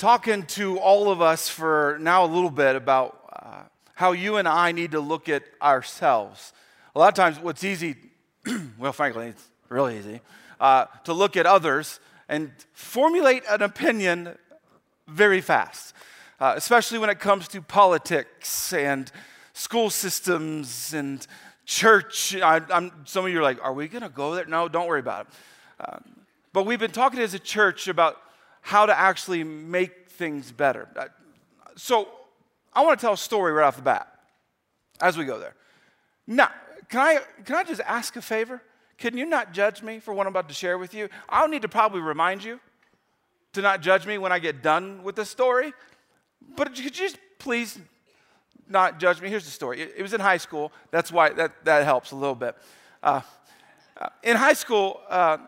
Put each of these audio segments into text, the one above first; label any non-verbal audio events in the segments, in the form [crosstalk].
talking to all of us for now a little bit about uh, how you and I need to look at ourselves. A lot of times, what's easy, [clears throat] well, frankly, it's really easy, uh, to look at others and formulate an opinion very fast, uh, especially when it comes to politics and school systems and church. I, some of you are like, are we going to go there? No, don't worry about it. Uh, but we've been talking as a church about how to actually make things better. Uh, so I want to tell a story right off the bat as we go there. Now, can I, can I just ask a favor? Can you not judge me for what I'm about to share with you? I'll need to probably remind you to not judge me when I get done with the story. But could you just please not judge me? Here's the story. It, it was in high school. That's why that, that helps a little bit. Uh, uh, in high school, uh,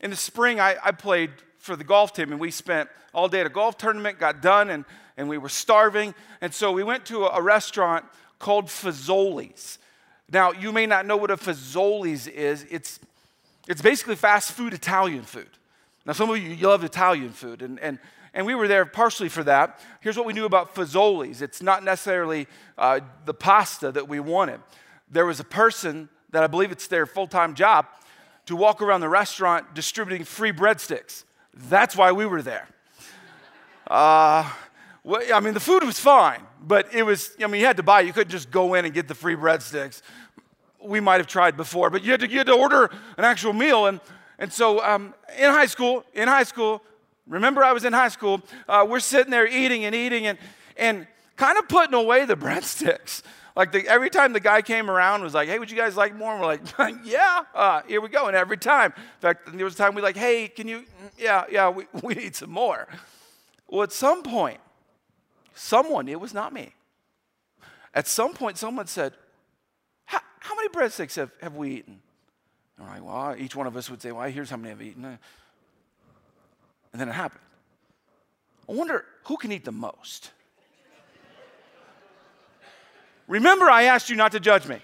in the spring, I, I played for the golf team, and we spent all day at a golf tournament, got done, and, and we were starving. And so we went to a, a restaurant called Fazoli's. Now, you may not know what a Fazoli's is. It's, it's basically fast food Italian food. Now, some of you, love Italian food, and, and, and we were there partially for that. Here's what we knew about Fazoli's it's not necessarily uh, the pasta that we wanted. There was a person that I believe it's their full time job to walk around the restaurant distributing free breadsticks. That's why we were there. Uh, well, I mean, the food was fine, but it was, I mean, you had to buy, you couldn't just go in and get the free breadsticks. We might have tried before, but you had to, you had to order an actual meal. And, and so um, in high school, in high school, remember I was in high school, uh, we're sitting there eating and eating and, and kind of putting away the [laughs] breadsticks. Like the, every time the guy came around, was like, "Hey, would you guys like more?" And we're like, [laughs] "Yeah, uh, here we go." And every time, in fact, there was a time we like, "Hey, can you?" Yeah, yeah, we, [laughs] we need some more. Well, at some point, someone, it was not me. At some point, someone said, "How, many breadsticks have, have we eaten?" And we're like, "Well, each one of us would say, well, here's how many I've eaten." And then it happened. I wonder who can eat the most. Remember, I asked you not to judge me.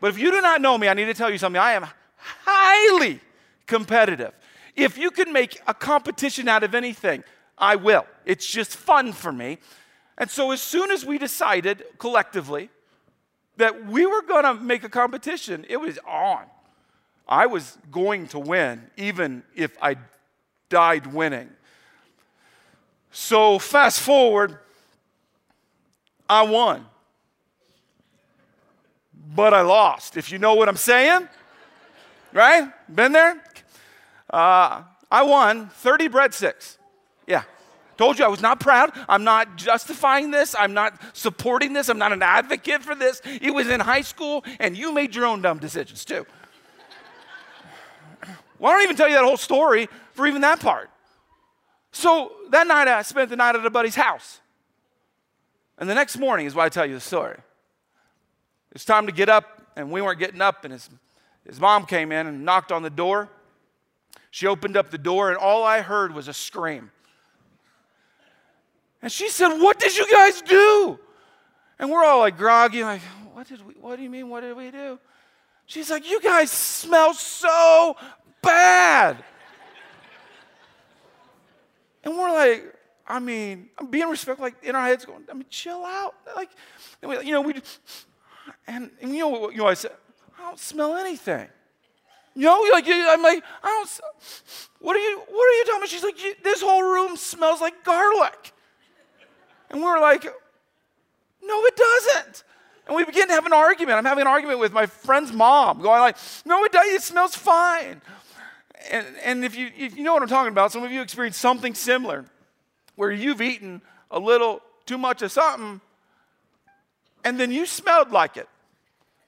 But if you do not know me, I need to tell you something. I am highly competitive. If you can make a competition out of anything, I will. It's just fun for me. And so, as soon as we decided collectively that we were going to make a competition, it was on. I was going to win, even if I died winning. So, fast forward, I won but I lost. If you know what I'm saying, right? Been there? Uh, I won 30 breadsticks. Yeah. Told you I was not proud. I'm not justifying this. I'm not supporting this. I'm not an advocate for this. It was in high school, and you made your own dumb decisions too. well, I don't even tell you that whole story for even that part. So that night, I spent the night at a buddy's house. And the next morning is why I tell you the story. It's time to get up, and we weren't getting up, and his, his mom came in and knocked on the door. She opened up the door, and all I heard was a scream. And she said, What did you guys do? And we're all like groggy, like, What did we, what do you mean, what did we do? She's like, You guys smell so bad. and we're like, I mean, I'm being respectful, like in our heads going, I mean, chill out. Like, you know, we and, and you know, you know, I said, I don't smell anything. You know, like I'm like, I don't. What are you? What are you talking about? She's like, this whole room smells like garlic. And we're like, no, it doesn't. And we begin to have an argument. I'm having an argument with my friend's mom, going like, no, it doesn't. It smells fine. And, and if you if you know what I'm talking about, some of you experienced something similar, where you've eaten a little too much of something, and then you smelled like it.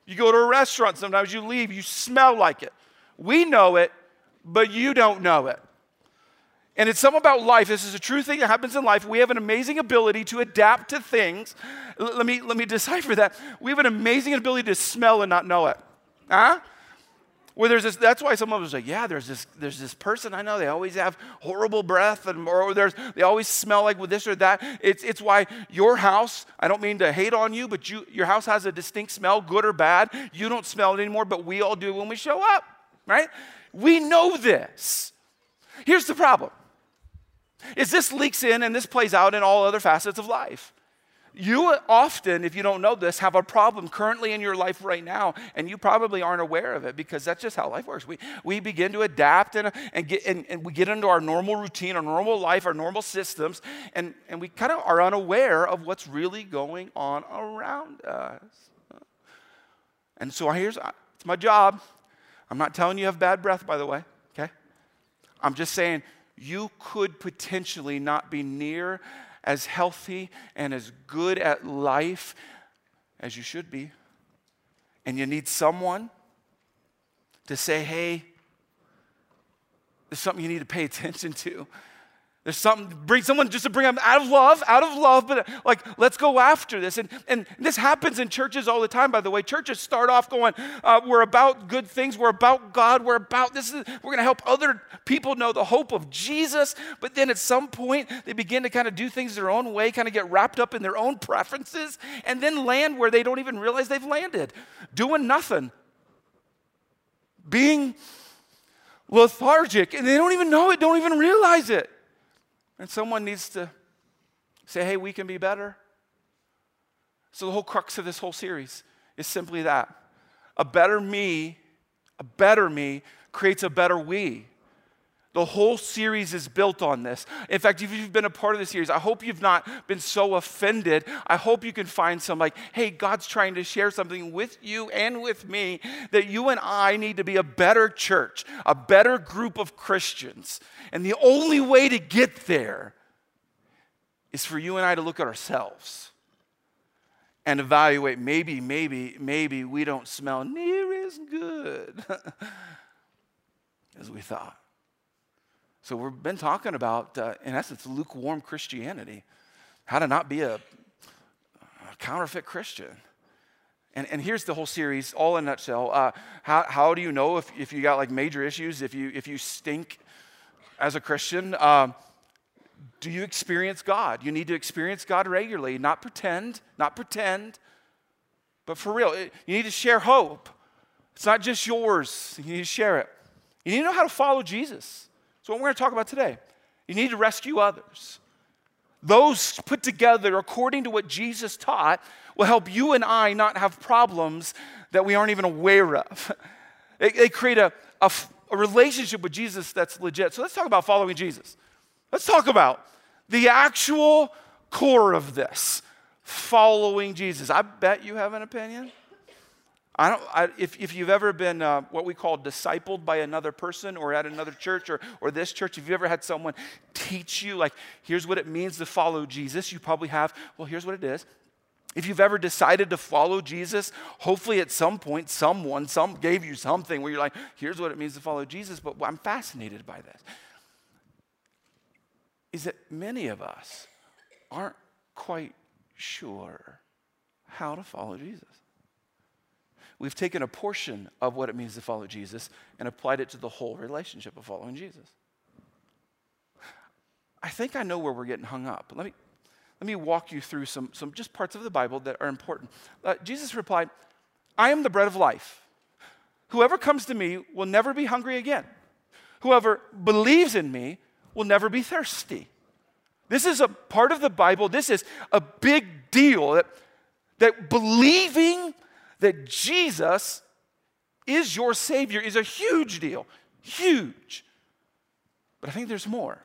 You go to a restaurant, sometimes you leave, you smell like it. We know it, but you don't know it. And it's something about life. This is a true thing that happens in life. We have an amazing ability to adapt to things. L- let, me, let me decipher that. We have an amazing ability to smell and not know it. Huh? Where there's this, that's why some of us are like, yeah, there's this, there's this person I know, they always have horrible breath, and, or there's, they always smell like with this or that. It's, it's why your house, I don't mean to hate on you, but you, your house has a distinct smell, good or bad. You don't smell it anymore, but we all do when we show up, right? We know this. Here's the problem is this leaks in and this plays out in all other facets of life. You often, if you don't know this, have a problem currently in your life right now, and you probably aren't aware of it because that's just how life works. We, we begin to adapt and, and, get, and, and we get into our normal routine, our normal life, our normal systems, and, and we kind of are unaware of what's really going on around us. And so here's uh, it's my job. I'm not telling you have bad breath, by the way, okay? I'm just saying you could potentially not be near as healthy and as good at life as you should be. And you need someone to say, hey, there's something you need to pay attention to. There's something, bring someone just to bring them out of love, out of love, but like, let's go after this. And, and this happens in churches all the time, by the way. Churches start off going, uh, we're about good things, we're about God, we're about this, is, we're going to help other people know the hope of Jesus. But then at some point, they begin to kind of do things their own way, kind of get wrapped up in their own preferences, and then land where they don't even realize they've landed, doing nothing, being lethargic, and they don't even know it, don't even realize it. And someone needs to say, hey, we can be better. So the whole crux of this whole series is simply that. A better me, a better me creates a better we. The whole series is built on this. In fact, if you've been a part of the series, I hope you've not been so offended. I hope you can find some, like, hey, God's trying to share something with you and with me that you and I need to be a better church, a better group of Christians. And the only way to get there is for you and I to look at ourselves and evaluate maybe, maybe, maybe we don't smell near as good [laughs] as we thought. So we've been talking about, uh, in essence, lukewarm Christianity, how to not be a, a counterfeit Christian. And, and here's the whole series, all in a nutshell. Uh, how, how do you know if, if you got like major issues, if you, if you stink as a Christian? Um, do you experience God? You need to experience God regularly, not pretend, not pretend, but for real. You need to share hope. It's not just yours, you need to share it. You need to know how to follow Jesus. So, what we're going to talk about today, you need to rescue others. Those put together according to what Jesus taught will help you and I not have problems that we aren't even aware of. [laughs] They, they create a, a, a relationship with Jesus that's legit. So, let's talk about following Jesus. Let's talk about the actual core of this following Jesus. I bet you have an opinion. I don't, I, if, if you've ever been uh, what we call discipled by another person or at another church or, or this church, if you ever had someone teach you, like, here's what it means to follow Jesus, you probably have, well, here's what it is. If you've ever decided to follow Jesus, hopefully at some point someone some gave you something where you're like, here's what it means to follow Jesus. But I'm fascinated by this. Is that many of us aren't quite sure how to follow Jesus. We've taken a portion of what it means to follow Jesus and applied it to the whole relationship of following Jesus. I think I know where we're getting hung up. Let me, let me walk you through some, some just parts of the Bible that are important. Uh, Jesus replied, I am the bread of life. Whoever comes to me will never be hungry again. Whoever believes in me will never be thirsty. This is a part of the Bible, this is a big deal that, that believing that Jesus is your Savior is a huge deal. Huge. But I think there's more.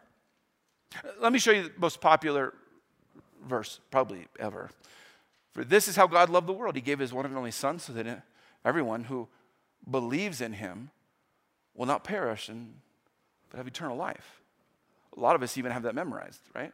Let me show you the most popular verse, probably ever. For this is how God loved the world. He gave his one and only Son so that everyone who believes in him will not perish and but have eternal life. A lot of us even have that memorized, right?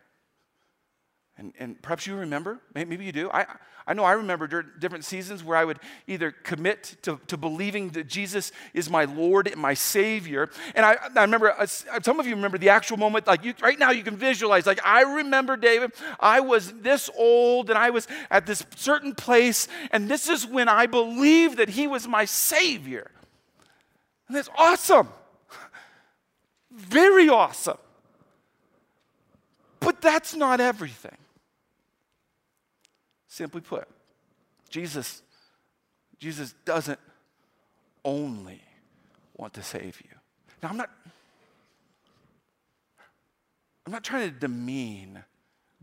And, and perhaps you remember, maybe you do. I, I know I remember different seasons where I would either commit to, to believing that Jesus is my Lord and my Savior. And I, I remember, uh, some of you remember the actual moment, like you, right now you can visualize, like I remember, David, I was this old and I was at this certain place, and this is when I believed that He was my Savior. And that's awesome. Very awesome. But that's not everything. Simply put, Jesus, Jesus doesn't only want to save you. Now, I'm not, I'm not trying to demean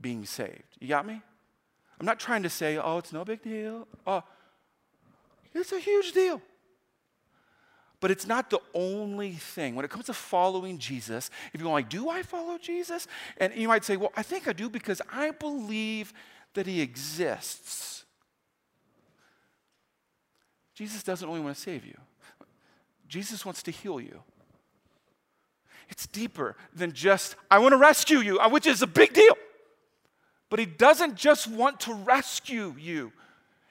being saved. You got me? I'm not trying to say, oh, it's no big deal. Oh, it's a huge deal. But it's not the only thing. When it comes to following Jesus, if you're like, do I follow Jesus? And you might say, well, I think I do because I believe that he exists. Jesus doesn't only want to save you, Jesus wants to heal you. It's deeper than just, I want to rescue you, uh, which is a big deal. But he doesn't just want to rescue you,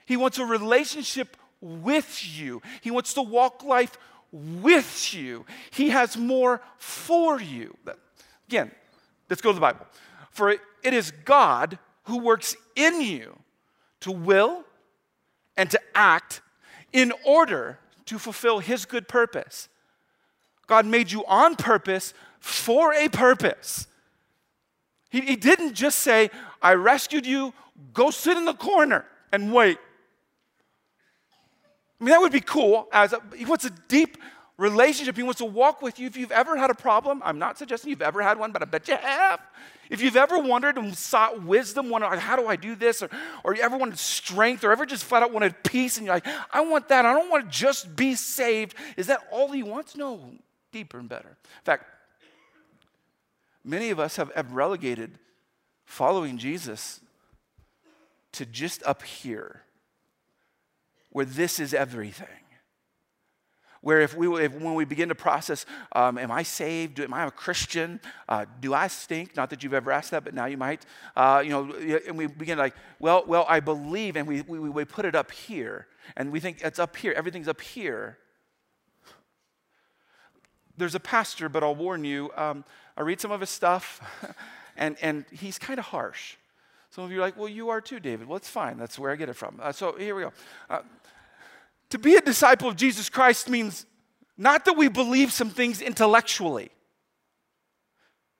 he wants a relationship with you. He wants to walk life with you. He has more for you. Again, let's go to the Bible. For it is God who works in you to will and to act in order to fulfill his good purpose. God made you on purpose for a purpose. He, he didn't just say, I rescued you, go sit in the corner and wait. I mean, that would be cool. As a, he wants a deep relationship. He wants to walk with you. If you've ever had a problem, I'm not suggesting you've ever had one, but I bet you have. If you've ever wondered and sought wisdom, wondered, how do I do this? Or, or you ever wanted strength, or ever just flat out wanted peace, and you're like, I want that. I don't want to just be saved. Is that all he wants? No, deeper and better. In fact, many of us have, have relegated following Jesus to just up here, where this is everything where if we, if, when we begin to process, um, am I saved? Am I a Christian? Uh, do I stink? Not that you've ever asked that, but now you might. Uh, you know, and we begin like, well, well, I believe, and we, we, we put it up here, and we think it's up here. Everything's up here. There's a pastor, but I'll warn you. Um, I read some of his stuff, [laughs] and and he's kind of harsh. Some of you are like, well, you are too, David. Well, it's fine. That's where I get it from. Uh, so here we go. To be a disciple of Jesus Christ means not that we believe some things intellectually,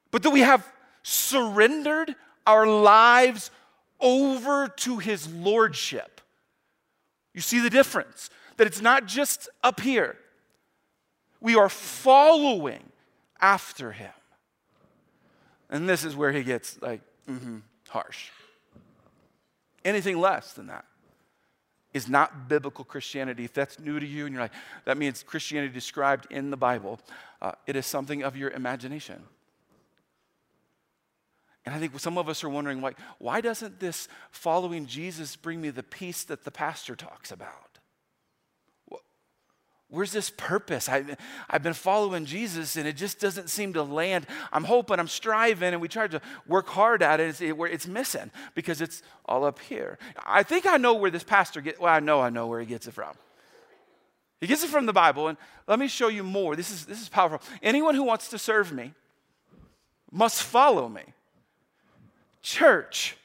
but that we have surrendered our lives over to his lordship. You see the difference? That it's not just up here, we are following after him. And this is where he gets like mm-hmm, harsh. Anything less than that is not biblical Christianity. If that's new to you and you're like, that means Christianity described in the Bible, uh, it is something of your imagination. And I think some of us are wondering, like, why doesn't this following Jesus bring me the peace that the pastor talks about? Where's this purpose? I, I've been following Jesus and it just doesn't seem to land. I'm hoping, I'm striving, and we try to work hard at it. It's, it, it's missing because it's all up here. I think I know where this pastor gets, well, I know I know where he gets it from. He gets it from the Bible, and let me show you more. This is, this is powerful. Anyone who wants to serve me must follow me. Church,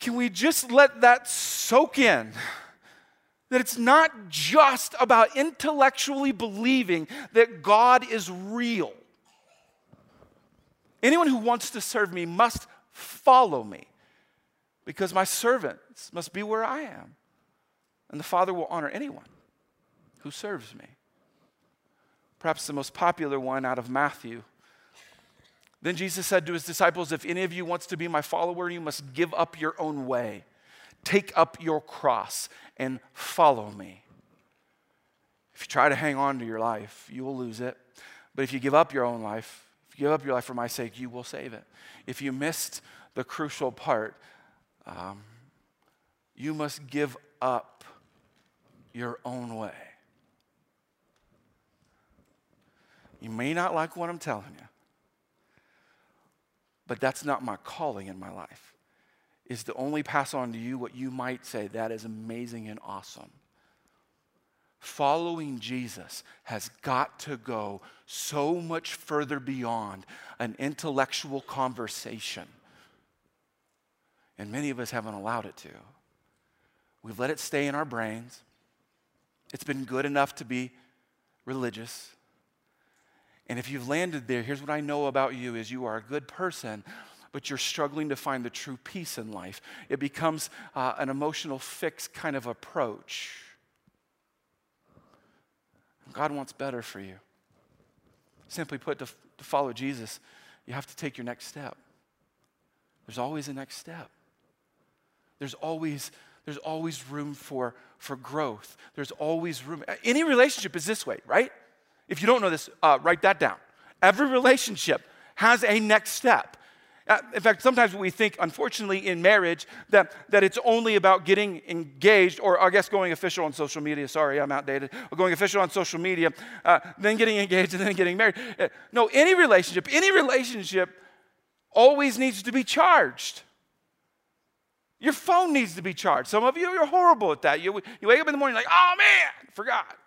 can we just let that soak in? That it's not just about intellectually believing that God is real. Anyone who wants to serve me must follow me because my servants must be where I am. And the Father will honor anyone who serves me. Perhaps the most popular one out of Matthew. Then Jesus said to his disciples, If any of you wants to be my follower, you must give up your own way Take up your cross and follow me. If you try to hang on to your life, you will lose it. But if you give up your own life, if you give up your life for my sake, you will save it. If you missed the crucial part, um, you must give up your own way. You may not like what I'm telling you, but that's not my calling in my life is to only pass on to you what you might say that is amazing and awesome. Following Jesus has got to go so much further beyond an intellectual conversation. And many of us haven't allowed it to. We've let it stay in our brains. It's been good enough to be religious. And if you've landed there, here's what I know about you is you are a good person, but you're struggling to find the true peace in life. It becomes uh, an emotional fix kind of approach. God wants better for you. Simply put, to, to follow Jesus you have to take your next step. There's always a next step. There's always, there's always room for, for growth. There's always room. Any relationship is this way, right? If you don't know this, uh, write that down. Every relationship has a next step. Uh, in fact, sometimes we think, unfortunately, in marriage, that, that it's only about getting engaged, or I guess going official on social media. Sorry, I'm outdated. Or going official on social media, uh, then getting [laughs] engaged, and then getting married. Uh, no, any relationship, any relationship always needs to be charged. Your phone needs to be charged. Some of you are horrible at that. You, you wake up in the morning like, oh man, forgot.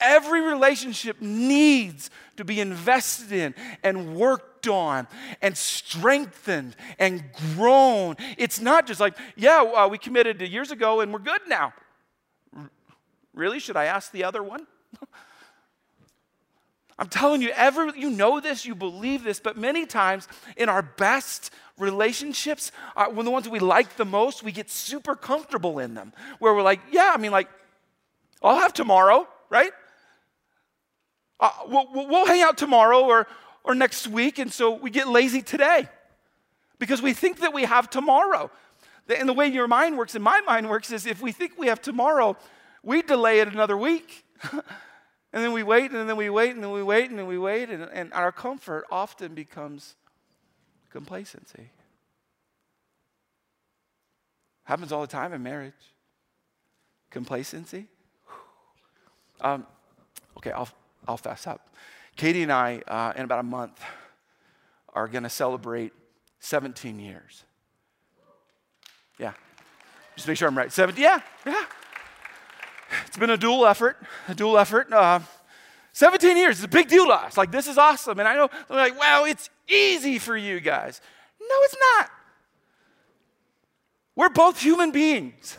Every, relationship needs to be invested in and worked on and strengthened and grown. It's not just like, yeah, uh, we committed years ago and we're good now. Really? Should I ask the other one? [laughs] I'm telling you, ever you know this, you believe this, but many times in our best relationships, uh, when the ones we like the most, we get super comfortable in them. Where we're like, yeah, I mean, like, I'll have tomorrow, right? Uh, we'll, we'll hang out tomorrow or, or next week, and so we get lazy today because we think that we have tomorrow. And the way your mind works and my mind works is if we think we have tomorrow, we delay it another week. [laughs] And then we wait, and then we wait, and then we wait, and then we wait, and, and our comfort often becomes complacency. Happens all the time in marriage. Complacency. Um, okay, I'll, I'll fess up. Katie and I, uh, in about a month, are going to celebrate 17 years. Yeah. Just make sure I'm right. 17, yeah, yeah. It's been a dual effort, a dual effort. Uh, 17 years is a big deal to us. Like, this is awesome. And I know they're like, wow, it's easy for you guys. No, it's not. We're both human beings.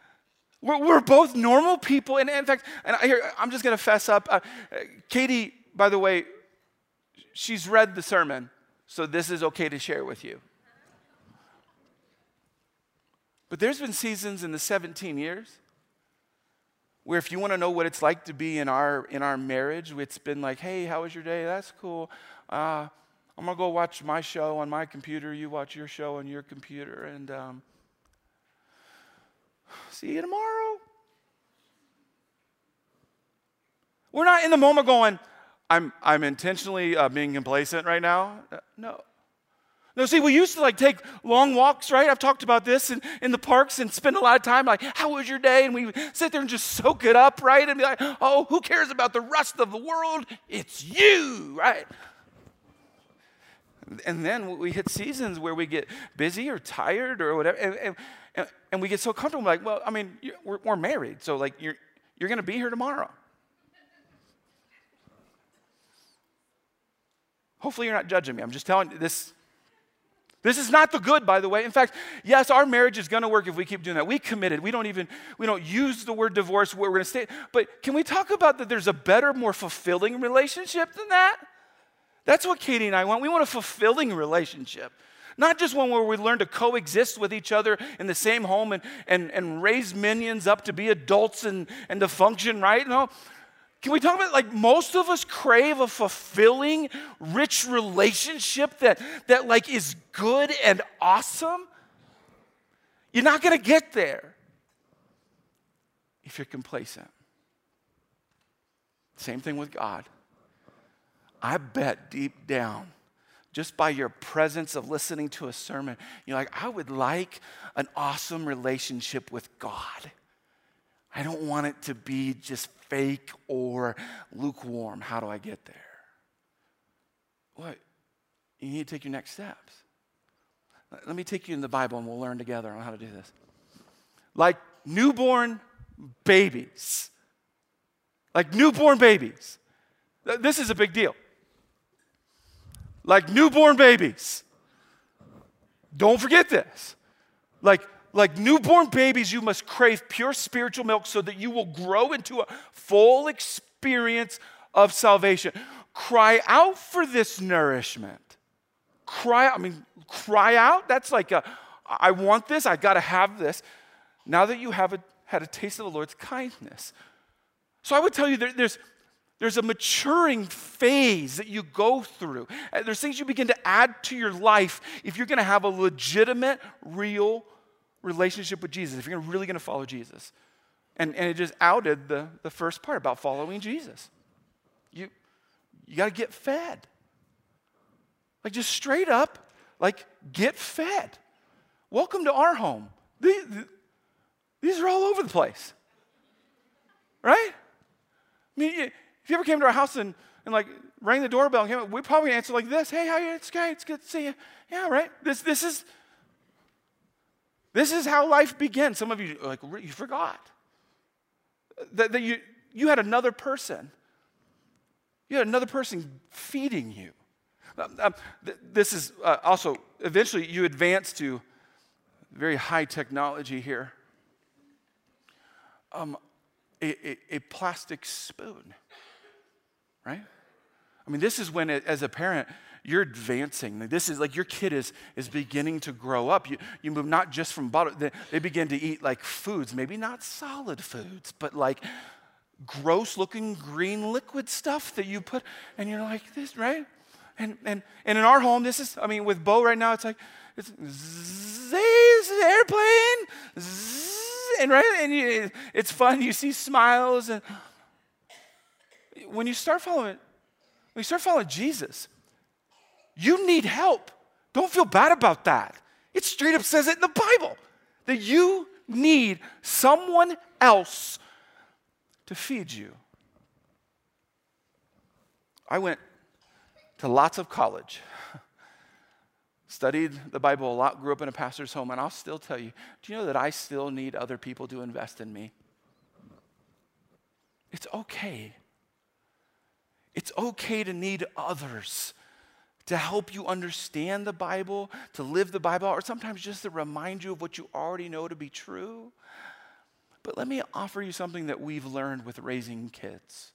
[laughs] we're, we're, both normal people. And in fact, and I, I'm just going to fess up. Uh, Katie, by the way, she's read the sermon, so this is okay to share with you. But there's been seasons in the 17 years where if you want to know what it's like to be in our in our marriage it's been like hey how was your day? That's cool. Uh, i'm going to go watch my show on my computer. You watch your show on your computer. And um, see you tomorrow. We're not in the moment going i'm i'm intentionally uh, being complacent right now uh, no no, see, we used to like take long walks, right? I've talked about this in, in the parks and spend a lot of time like, how was your day? And we sit there and just soak it up, right? And be like, oh, who cares about the rest of the world? It's you, right? And then we hit seasons where we get busy or tired or whatever, and, and, and we get so comfortable. Like, well, I mean, we're, we're married, so like you're you're going to be here tomorrow. Hopefully, you're not judging me. I'm just telling you this this is not the good, by the way. In fact, yes, our marriage is going to work if we keep doing that. We committed. We don't even we don't use the word divorce. We're going to stay. But can we talk about that? There's a better, more fulfilling relationship than that. That's what Katie and I want. We want a fulfilling relationship. Not just one where we learn to coexist with each other in the same home and, and, and raise minions up to be adults and, and to function right. No, can we talk about like most of us crave a fulfilling, rich relationship that, that like is good and awesome? You're not going to get there if you're complacent. Same thing with God. I bet deep down, just by your presence of listening to a sermon, you're like, I would like an awesome relationship with God. I don't want it to be just fake or lukewarm. How do I get there? What? You need to take your next steps. Let me take you in the Bible and we'll learn together on how to do this. Like newborn babies. Like newborn babies. This is a big deal. Like newborn babies. Don't forget this. Like like newborn babies, you must crave pure spiritual milk so that you will grow into a full experience of salvation. Cry out for this nourishment. Cry out. I mean, cry out. That's like a, I want this, I got to have this. Now that you have a, had a taste of the Lord's kindness. So I would tell you there, there's, there's a maturing phase that you go through. Uh, there's things you begin to add to your life if you're going to have a legitimate, real relationship with Jesus, if you're really going to follow Jesus. And, and it just outed the, the first part about following Jesus. You, you got to get fed. Like, just straight up, like, get fed. Welcome to our home. These, these are all over the place. Right? I mean, if you ever came to our house and, and like rang the doorbell, and came, we probably answer like this Hey, how you? It's great. It's good to see you. Yeah, right? This, this, is, this is how life begins. Some of you, like, you forgot that, that you, you had another person. You had another person feeding you. Um, um, th- this is uh, also, eventually, you advance to very high technology here. Um, a, a, a plastic spoon, right? I mean, this is when, it, as a parent, you're advancing. This is like your kid is, is beginning to grow up. You, you move not just from bottle, they, they begin to eat like foods, maybe not solid foods, but like gross looking green liquid stuff that you put, and you're like, this, right? And, and, and in our home, this is, I mean, with Bo right now, it's like, it's zzz, airplane, zzz, and right, and you, it's fun. You see smiles, and when you start following, when you start following Jesus, you need help. Don't feel bad about that. It straight up says it in the Bible that you need someone else to feed you. I went to lots of college, [laughs] studied the Bible a lot, grew up in a pastor's home, and I'll still tell you do you know that I still need other people to invest in me? It's okay. It's okay to need others to help you understand the Bible, to live the Bible, or sometimes just to remind you of what you already know to be true. But let me offer you something that we've learned with raising kids.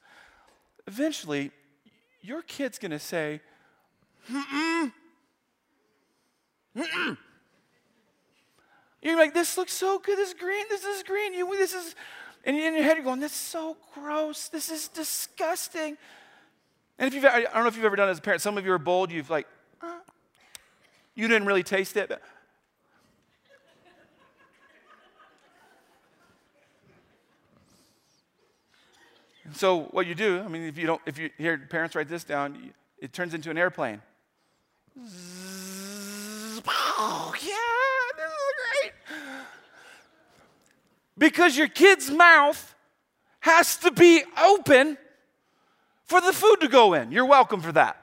Eventually, your kid's gonna say, mm-mm, mm-mm. You're like, this looks so good, this is green, this is green, you, this is, and in your head you're going, this is so gross, this is disgusting. And if you've, I don't know if you've ever done it as a parent, some of you are bold, you've like, uh, you didn't really taste it. And [laughs] so what you do, I mean, if you don't, if you hear parents write this down, it turns into an airplane. Oh, [laughs] yeah, this is great. Because your kid's mouth has to be open for the food to go in. You're welcome for that.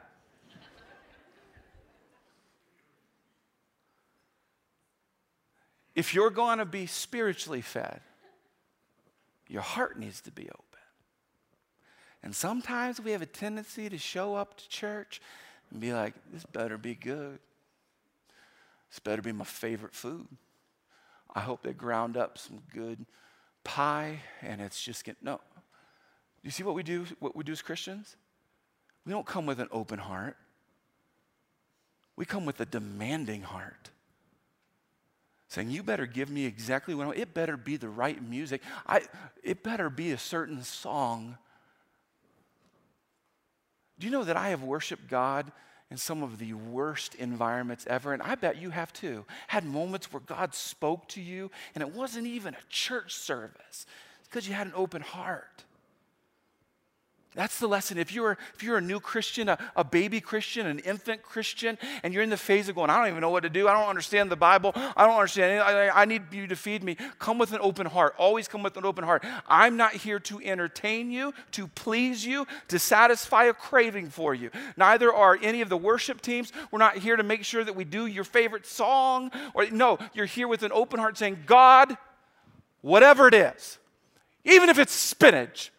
if you're going to be spiritually fed, your heart needs to be open. And sometimes we have a tendency to show up to church and be like, this better be good. This better be my favorite food. I hope they ground up some good pie and it's just getting, no, you see what we do, what we do as Christians? We don't come with an open heart. We come with a demanding heart. Saying, you better give me exactly what I want. It better be the right music. I, it better be a certain song. Do you know that I have worshiped God in some of the worst environments ever? And I bet you have too. Had moments where God spoke to you, and it wasn't even a church service, it's because you had an open heart. That's the lesson. If you're, if you're a new Christian, a, a, baby Christian, an infant Christian, and you're in the phase of going, I don't even know what to do. I don't understand the Bible. I don't understand it. I, I need you to feed me. Come with an open heart. Always come with an open heart. I'm not here to entertain you, to please you, to satisfy a craving for you. Neither are any of the worship teams. We're not here to make sure that we do your favorite song. Or no, you're here with an open heart saying, God, whatever it is, even if it's spinach,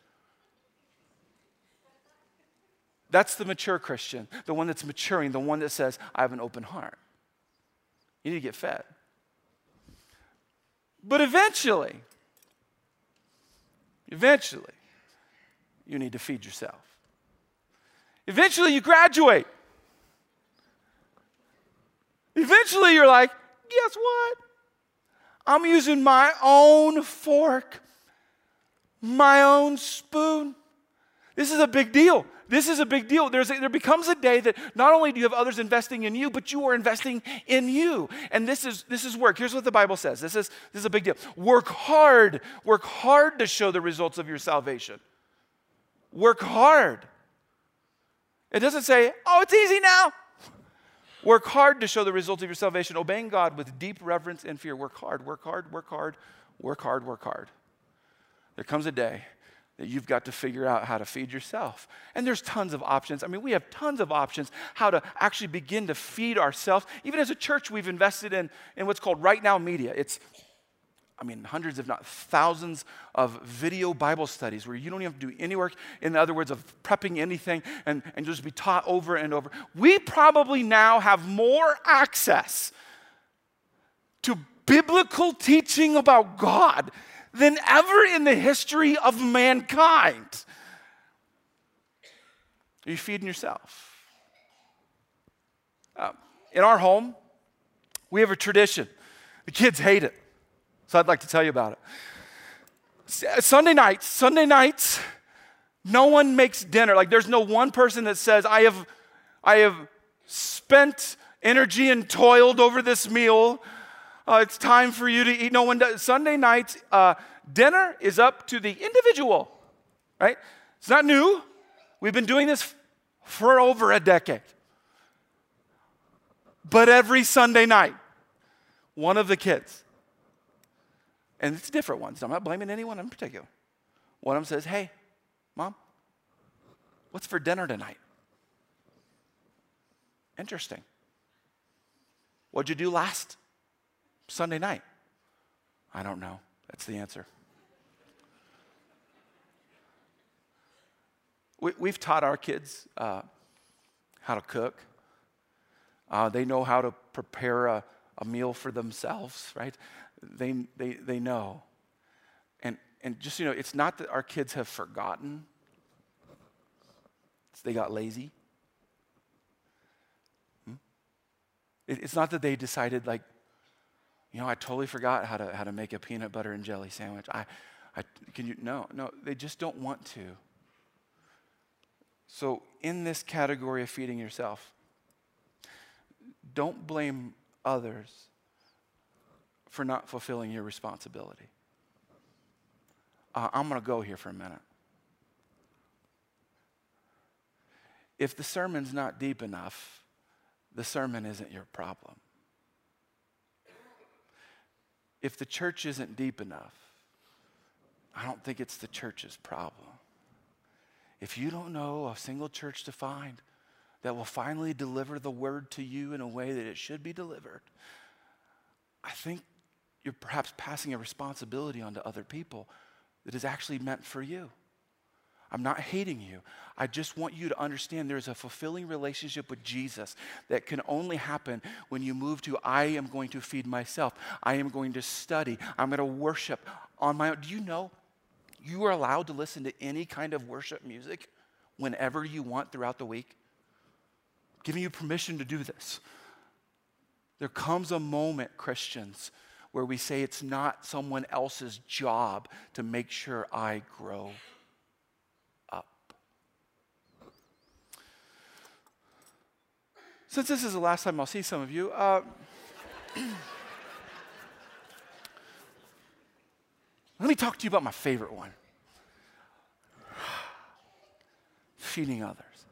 That's the mature Christian, the one that's maturing, the one that says, I have an open heart. You need to get fed. But eventually, eventually, you need to feed yourself. Eventually, you graduate. Eventually, you're like, guess what? I'm using my own fork, my own spoon This is a big deal. This is a big deal. A, there becomes a day that not only do you have others investing in you, but you are investing in you. And this is this is work. Here's what the Bible says. This is this is a big deal. Work hard. Work hard to show the results of your salvation. Work hard. It doesn't say, "Oh, it's easy now." Work hard to show the results of your salvation, obeying God with deep reverence and fear. Work hard, work hard, work hard, work hard, work hard. There comes a day that you've got to figure out how to feed yourself. And there's tons of options. I mean, we have tons of options how to actually begin to feed ourselves. Even as a church, we've invested in, in what's called Right Now Media. It's, I mean, hundreds, if not thousands, of video Bible studies where you don't even have to do any work, in other words, of prepping anything and, and just be taught over and over. We probably now have more access to biblical teaching about God than ever in the history of mankind. Are you feeding yourself? Uh, in our home, we have a tradition. The kids hate it. So I'd like to tell you about it. Sunday nights, Sunday nights, no one makes dinner. Like there's no one person that says, I have, I have spent energy and toiled over this meal. Uh, it's time for you to eat. No one does. Sunday nights, uh, dinner is up to the individual, right? It's not new. We've been doing this for over a decade. But every Sunday night, one of the kids, and it's different ones, I'm not blaming anyone in particular. One of them says, Hey, mom, what's for dinner tonight? Interesting. What'd you do last Sunday night? I don't know. That's the answer. We, have taught our kids uh, how to cook. Uh, they know how to prepare a, a meal for themselves, right? They, they, they know. And, and just, you know, it's not that our kids have forgotten, it's they got lazy. Hmm? It, it's not that they decided, like, you know, I totally forgot how to, how to make a peanut butter and jelly sandwich. I, I, can you? No, no, they just don't want to. So, in this category of feeding yourself, don't blame others for not fulfilling your responsibility. Uh, I'm going to go here for a minute. If the sermon's not deep enough, the sermon isn't your problem if the church isn't deep enough, I don't think it's the church's problem. If you don't know a single church to find that will finally deliver the word to you in a way that it should be delivered, I think you're perhaps passing a responsibility onto other people that is actually meant for you. I'm not hating you. I just want you to understand there's a fulfilling relationship with Jesus that can only happen when you move to I am going to feed myself. I am going to study. I'm going to worship on my own. Do you know you are allowed to listen to any kind of worship music whenever you want throughout the week? giving you permission to do this. There comes a moment, Christians, where we say it's not someone else's job to make sure I grow. Since this is the last time I'll see some of you, uh, [clears throat] let me talk to you about my favorite one [sighs] feeding others.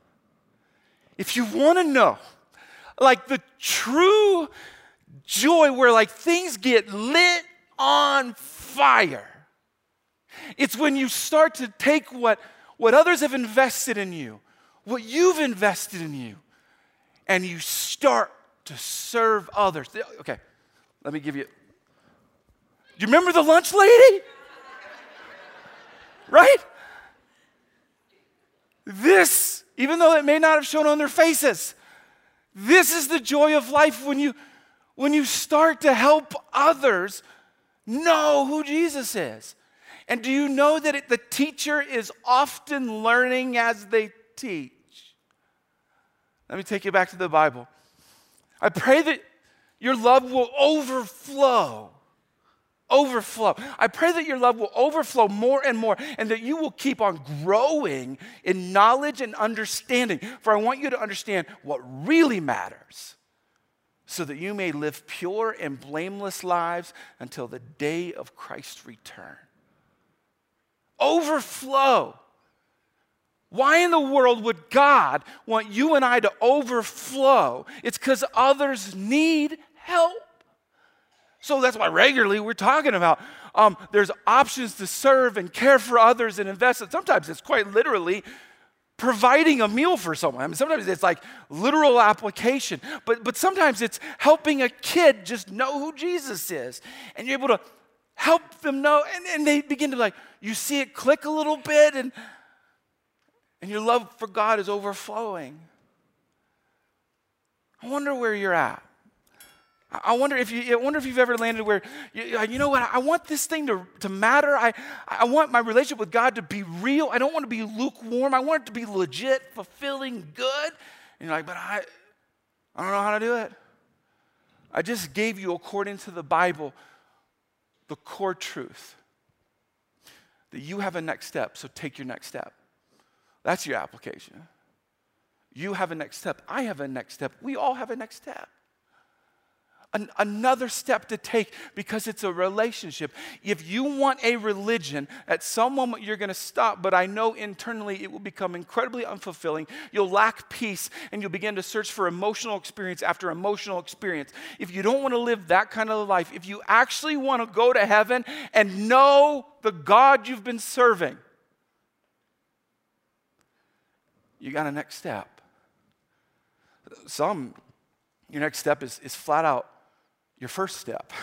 If you want to know, like the true joy where like things get lit on fire, it's when you start to take what, what others have invested in you, what you've invested in you, and you start to serve others. Okay, let me give you. Do you remember the lunch lady? Right? This, even though it may not have shown on their faces, this is the joy of life when you when you start to help others know who Jesus is. And do you know that it, the teacher is often learning as they teach? Let me take you back to the Bible. I pray that your love will overflow, overflow. I pray that your love will overflow more and more and that you will keep on growing in knowledge and understanding. For I want you to understand what really matters so that you may live pure and blameless lives until the day of Christ's return. Overflow. Why in the world would God want you and I to overflow? It's because others need help. So that's why regularly we're talking about um, there's options to serve and care for others and invest. Sometimes it's quite literally providing a meal for someone. I mean, sometimes it's like literal application, but, but sometimes it's helping a kid just know who Jesus is. And you're able to help them know, and, and they begin to like, you see it click a little bit, and, and your love for God is overflowing. I wonder where you're at. I wonder if you I wonder if you've ever landed where you, you, know what I want this thing to, to matter. I, I want my relationship with God to be real. I don't want to be lukewarm. I want it to be legit, fulfilling, good. And you're like, but I I don't know how to do it. I just gave you, according to the Bible, the core truth that you have a next step, so take your next step. That's your application. You have a next step. I have a next step. We all have a next step an, another step to take because it's a relationship. If you want a religion, at some moment you're going to stop, but I know internally it will become incredibly unfulfilling. You'll lack peace and you'll begin to search for emotional experience after emotional experience. If you don't want to live that kind of life, if you actually want to go to heaven and know the God you've been serving, you got a next step. Some, your next step is, is flat out your first step.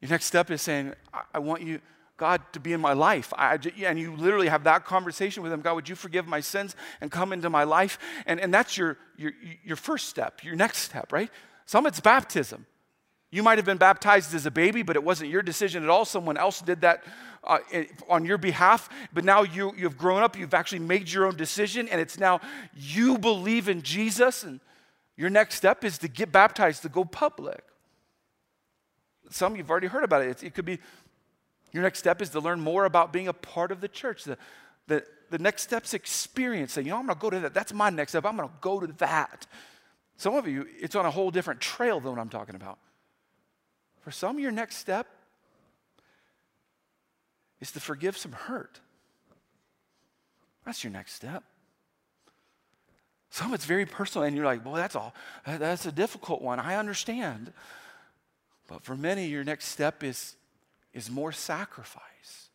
Your next step is saying, I, I want you, God, to be in my life. I, and you literally have that conversation with Him God, would you forgive my sins and come into my life? And, and that's your, your, your first step, your next step, right? Some it's baptism. You might have been baptized as a baby, but it wasn't your decision at all. Someone else did that uh, on your behalf. But now you, you've grown up, you've actually made your own decision, and it's now you believe in Jesus. And your next step is to get baptized, to go public. Some you've already heard about it. it could be your next step is to learn more about being a part of the church. The, the, the next step's experience. Saying, you know, I'm going to go to that. That's my next step. I'm going to go to that. Some of you, it's on a whole different trail than what I'm talking about. For some, your next step is to forgive some hurt. That's your next step. Some it's very personal, and you're like, well, that's all. That's a difficult one. I understand. But for many, your next step is, is more sacrifice,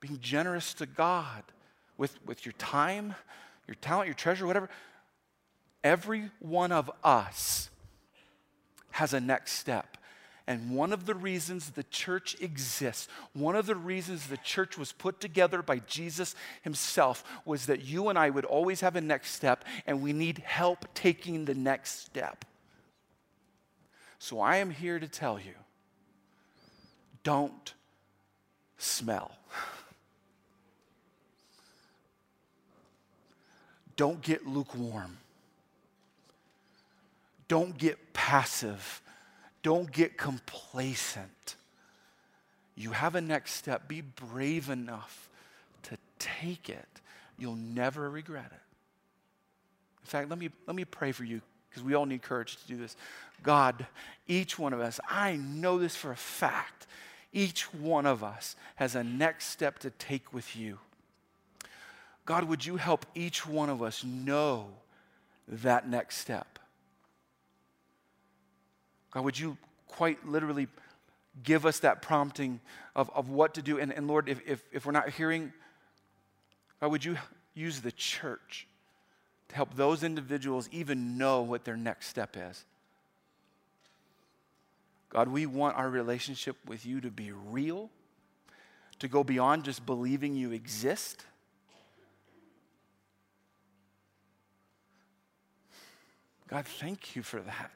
being generous to God with, with your time, your talent, your treasure, whatever. Every one of us has a next step. And one of the reasons the church exists, one of the reasons the church was put together by Jesus himself, was that you and I would always have a next step, and we need help taking the next step. So I am here to tell you don't smell. [laughs] Don't get lukewarm. Don't get passive. Don't get complacent. You have a next step. Be brave enough to take it. You'll never regret it. In fact, let me, let me pray for you because we all need courage to do this. God, each one of us, I know this for a fact, each one of us has a next step to take with you. God, would you help each one of us know that next step? God, would you quite literally give us that prompting of, of what to do? And, and Lord, if, if, if we're not hearing, God, would you use the church to help those individuals even know what their next step is? God, we want our relationship with you to be real, to go beyond just believing you exist. God, thank you for that.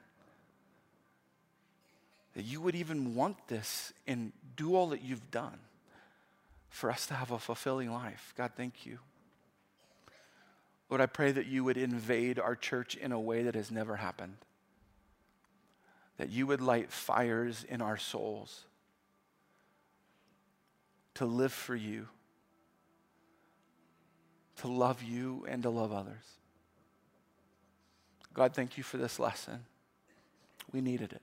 That you would even want this and do all that you've done for us to have a fulfilling life. God, thank you. Lord, I pray that you would invade our church in a way that has never happened that you would light fires in our souls. to live for you, to love you, and to love others. God, thank you for this lesson. We needed it.